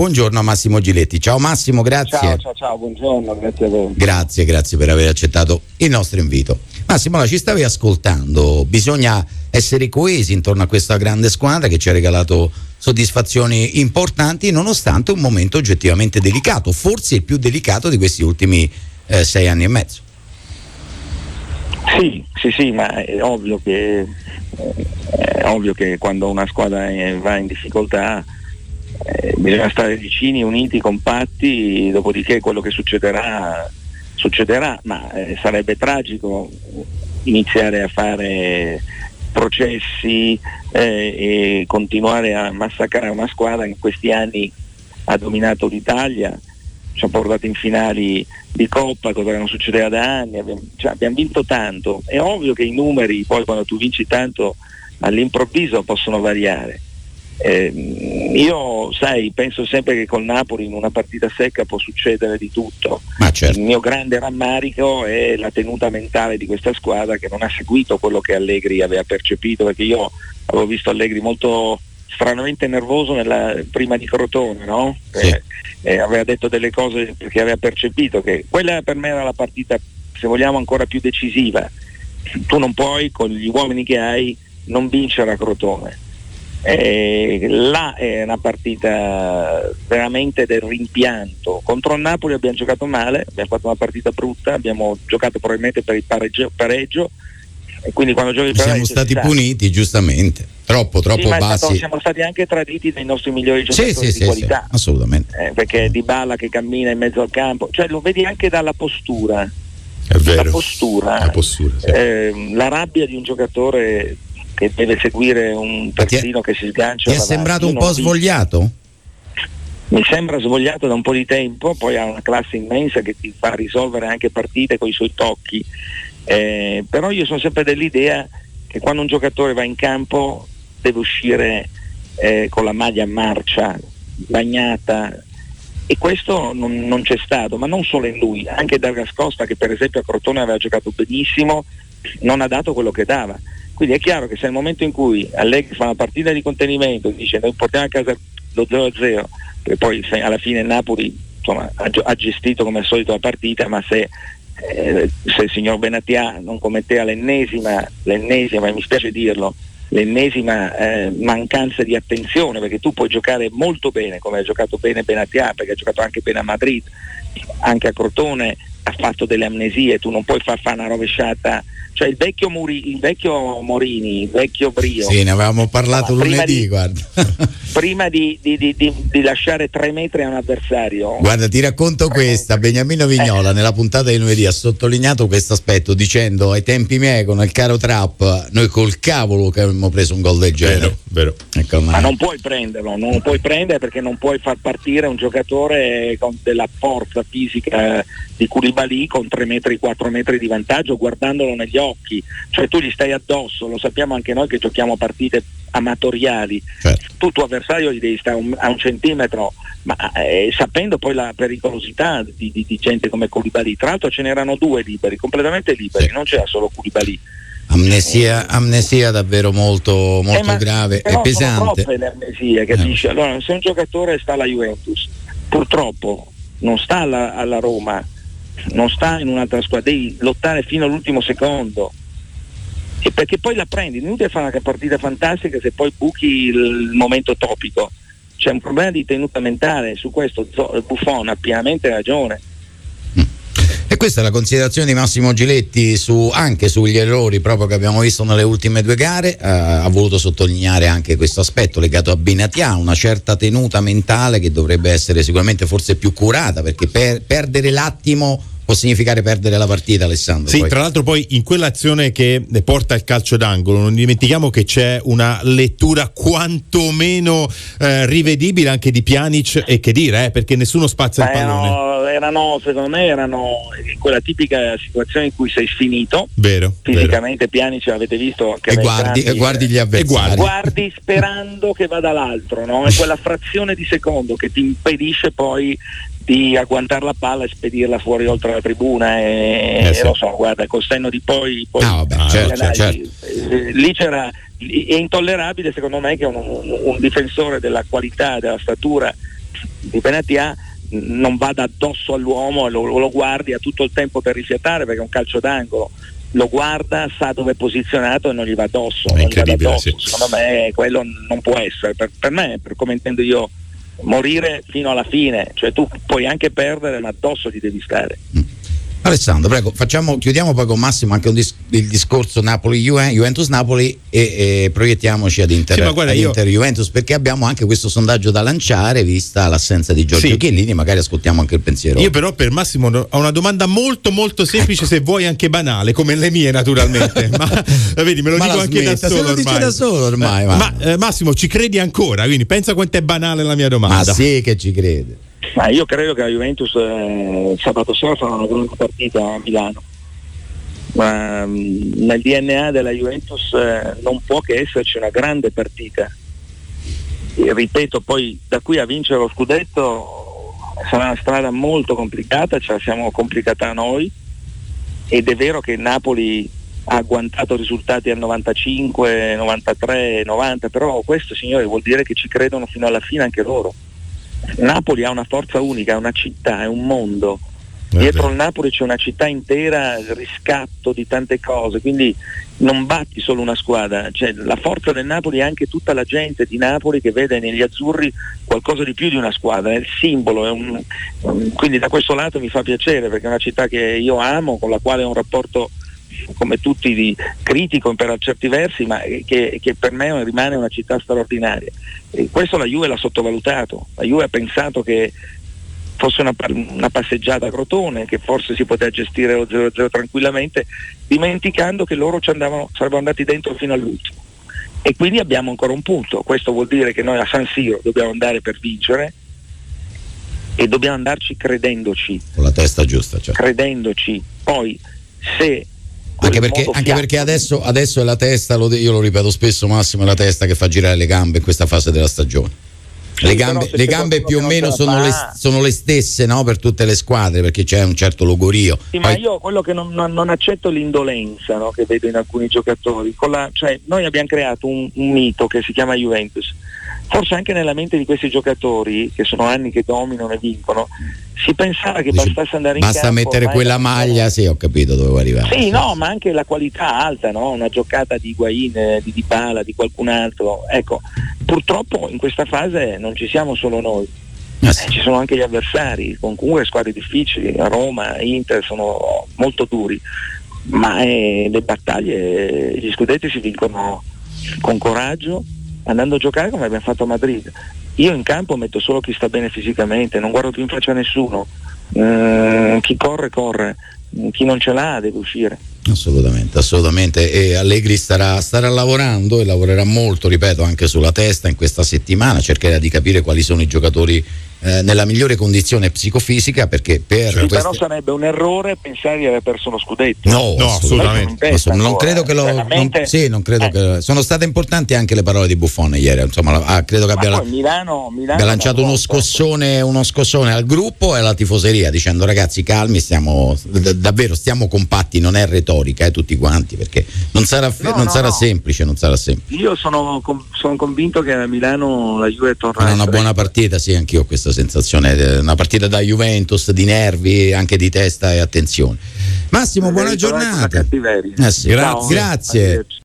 buongiorno a Massimo Giletti. Ciao Massimo, grazie. Ciao, ciao, ciao, buongiorno, grazie a voi. Grazie, grazie per aver accettato il nostro invito. Massimo, allora, ci stavi ascoltando, bisogna essere coesi intorno a questa grande squadra che ci ha regalato soddisfazioni importanti nonostante un momento oggettivamente delicato, forse il più delicato di questi ultimi eh, sei anni e mezzo. Sì, sì, sì, ma è ovvio che, è ovvio che quando una squadra va in difficoltà eh, bisogna stare vicini, uniti, compatti, dopodiché quello che succederà succederà, ma eh, sarebbe tragico iniziare a fare processi eh, e continuare a massacrare una squadra che in questi anni ha dominato l'Italia, ci ha portato in finali di Coppa, cosa che non succedeva da anni, abbiamo, cioè, abbiamo vinto tanto, è ovvio che i numeri poi quando tu vinci tanto all'improvviso possono variare eh, io sai, penso sempre che col Napoli in una partita secca può succedere di tutto. Certo. Il mio grande rammarico è la tenuta mentale di questa squadra che non ha seguito quello che Allegri aveva percepito, perché io avevo visto Allegri molto stranamente nervoso nella, prima di Crotone, no? Sì. Eh, eh, aveva detto delle cose perché aveva percepito che quella per me era la partita, se vogliamo, ancora più decisiva. Tu non puoi, con gli uomini che hai, non vincere a Crotone eh, là è una partita veramente del rimpianto. Contro il Napoli abbiamo giocato male, abbiamo fatto una partita brutta, abbiamo giocato probabilmente per il pareggio, pareggio e quindi quando giochi per Siamo stati puniti giustamente, troppo, troppo sì, bassi. Stato, siamo stati anche traditi dai nostri migliori giocatori sì, sì, di qualità. assolutamente. Eh, perché Di Bala che cammina in mezzo al campo, cioè lo vedi anche dalla postura. È vero. La postura, la, postura, eh, la rabbia di un giocatore che deve seguire un terzino che si sgancia. Ti è sembrato un po' svogliato? Mi sembra svogliato da un po' di tempo, poi ha una classe immensa che ti fa risolvere anche partite con i suoi tocchi, eh, però io sono sempre dell'idea che quando un giocatore va in campo deve uscire eh, con la maglia a marcia, bagnata, e questo non, non, c'è stato, ma non solo in lui, anche Dargas Costa che per esempio a Crotone aveva giocato benissimo, non ha dato quello che dava. Quindi è chiaro che se nel momento in cui Allegri fa una partita di contenimento e dice noi portiamo a casa lo 0-0, che poi alla fine Napoli insomma, ha, gestito come al solito la partita, ma se, eh, se il signor Benatia non commetteva l'ennesima, l'ennesima, mi spiace dirlo, l'ennesima eh, mancanza di attenzione, perché tu puoi giocare molto bene, come ha giocato bene Benatia, perché ha giocato anche bene a Madrid, anche a Crotone ha fatto delle amnesie, tu non puoi far fare una rovesciata cioè il vecchio, Muri, il vecchio Morini, il vecchio Brio. Sì, ne avevamo parlato no, lunedì, di, guarda. prima di, di, di, di, lasciare tre metri a un avversario. Guarda, ti racconto eh, questa. Beniamino Vignola eh. nella puntata di lunedì ha sottolineato questo aspetto dicendo ai tempi miei con il caro Trap, noi col cavolo che abbiamo preso un gol del genere. Vero, vero. Ecco, ma... ma non puoi prenderlo, non lo puoi prendere perché non puoi far partire un giocatore con della forza fisica di Koulibaly con 3 metri, 4 metri di vantaggio guardandolo negli occhi, cioè tu gli stai addosso, lo sappiamo anche noi che giochiamo partite amatoriali, certo. tu tuo avversario gli devi stare un, a un centimetro, ma eh, sapendo poi la pericolosità di, di, di gente come Koulibaly, tra l'altro ce n'erano due liberi, completamente liberi, sì. non c'era solo Koulibaly. Amnesia, amnesia davvero molto, molto eh, grave e pesante. Sono troppe le amnesie, capisci? Eh. Allora, se un giocatore sta alla Juventus, purtroppo non sta alla, alla Roma, non sta in un'altra squadra, devi lottare fino all'ultimo secondo. E perché poi la prendi, inutile fare una partita fantastica se poi buchi il momento topico. C'è un problema di tenuta mentale, su questo Buffon ha pienamente ragione. Questa è la considerazione di Massimo Giletti su, anche sugli errori proprio che abbiamo visto nelle ultime due gare. Eh, ha voluto sottolineare anche questo aspetto legato a Benatia, una certa tenuta mentale che dovrebbe essere sicuramente forse più curata perché per, perdere l'attimo può significare perdere la partita Alessandro. Sì, poi. tra l'altro poi in quell'azione che porta al calcio d'angolo non dimentichiamo che c'è una lettura quantomeno eh, rivedibile anche di Pjanic e che dire, eh, perché nessuno spazza il pallone. Erano, erano, secondo me erano quella tipica situazione in cui sei finito. Vero. Fisicamente vero. Pjanic l'avete visto che e guardi, e guardi gli avversari. Guardi. guardi sperando che vada l'altro, no? È quella frazione di secondo che ti impedisce poi di agguantare la palla e spedirla fuori oltre la tribuna e, eh sì. e lo so, guarda, col senno di poi, poi no, vabbè, certo, certo. Eh, lì c'era è intollerabile secondo me che un, un, un, difensore della qualità, della statura di Benatia non vada addosso all'uomo e lo, lo guardi a tutto il tempo per rifiatare perché è un calcio d'angolo lo guarda, sa dove è posizionato e non gli va addosso. È incredibile, addosso. Sì. Secondo me quello non può essere, per, per, me, per come intendo io, morire fino alla fine, cioè tu puoi anche perdere ma addosso ti devi stare. Mm. Alessandro, prego, facciamo, chiudiamo poi con Massimo anche dis- il discorso Napoli-Juventus-Napoli e, e proiettiamoci ad Inter, sì, guarda, Inter Juventus perché abbiamo anche questo sondaggio da lanciare vista l'assenza di Giorgio sì. Chiellini, magari ascoltiamo anche il pensiero. Io però per Massimo ho una domanda molto molto semplice ecco. se vuoi anche banale, come le mie naturalmente, ma vedi, me lo ma dico anche smetta, da solo ormai. da solo ormai. Ma, ma eh, Massimo, ci credi ancora? Quindi pensa quanto è banale la mia domanda. Ma sì che ci crede. Ma io credo che la Juventus eh, sabato sera farà una grande partita a Milano. Ma, mm, nel DNA della Juventus eh, non può che esserci una grande partita. E, ripeto, poi da qui a vincere lo scudetto sarà una strada molto complicata, ce la siamo complicata noi ed è vero che Napoli ha agguantato risultati al 95, 93, 90, però questo signori vuol dire che ci credono fino alla fine anche loro. Napoli ha una forza unica, è una città, è un mondo. Dietro il Napoli c'è una città intera, il riscatto di tante cose, quindi non batti solo una squadra, cioè, la forza del Napoli è anche tutta la gente di Napoli che vede negli azzurri qualcosa di più di una squadra, è il simbolo, è un, quindi da questo lato mi fa piacere perché è una città che io amo, con la quale ho un rapporto come tutti critico per certi versi, ma che, che, per me rimane una città straordinaria. E questo la Juve l'ha sottovalutato, la Juve ha pensato che fosse una, una, passeggiata a Crotone, che forse si poteva gestire lo 0-0 tranquillamente, dimenticando che loro ci andavano, sarebbero andati dentro fino all'ultimo. E quindi abbiamo ancora un punto, questo vuol dire che noi a San Siro dobbiamo andare per vincere e dobbiamo andarci credendoci. Con la testa giusta, cioè. Credendoci. Poi se anche perché, anche perché adesso, adesso, è la testa, lo, io lo ripeto spesso Massimo, è la testa che fa girare le gambe in questa fase della stagione. Le gambe, le gambe più o meno sono le, sono le, stesse no? per tutte le squadre perché c'è un certo logorio. Sì, Poi... ma io quello che non, non, non accetto l'indolenza no? che vedo in alcuni giocatori. La, cioè, noi abbiamo creato un, un mito che si chiama Juventus forse anche nella mente di questi giocatori, che sono anni che dominano e vincono, si pensava che bastasse andare in basta campo. Basta mettere quella maglia, sì, ho capito dove arrivare. Sì, no, ma anche la qualità alta, no? una giocata di Higuain, di Dybala, di qualcun altro. Ecco, purtroppo in questa fase non ci siamo solo noi. Ah, eh, ci sono anche gli avversari, con comunque squadre difficili, Roma, Inter sono molto duri, ma eh, le battaglie, gli scudetti si vincono con coraggio, andando a giocare come abbiamo fatto a Madrid. Io in campo metto solo chi sta bene fisicamente, non guardo più in faccia a nessuno. Mm, chi corre, corre, chi non ce l'ha deve uscire. Assolutamente, assolutamente. E Allegri starà, starà, lavorando e lavorerà molto, ripeto, anche sulla testa in questa settimana, cercherà di capire quali sono i giocatori eh, nella migliore condizione psicofisica perché per sì, queste... però sarebbe un errore pensare di aver perso lo scudetto no, no assolutamente, assolutamente. non credo che lo non, sì, non credo eh. che sono state importanti anche le parole di Buffon ieri insomma ah, credo che abbia, Milano, Milano abbia lanciato uno scossone, uno scossone, al gruppo e alla tifoseria dicendo ragazzi calmi stiamo d- davvero stiamo compatti non è retorica eh, tutti quanti perché non sarà, no, non no, sarà semplice non sarà semplice io sono, sono convinto che a Milano la Juve tornerà una buona partita sì anch'io questa questa sensazione, eh, una partita da Juventus di nervi, anche di testa e attenzione. Massimo, buona giornata. Eh sì. Grazie. Grazie.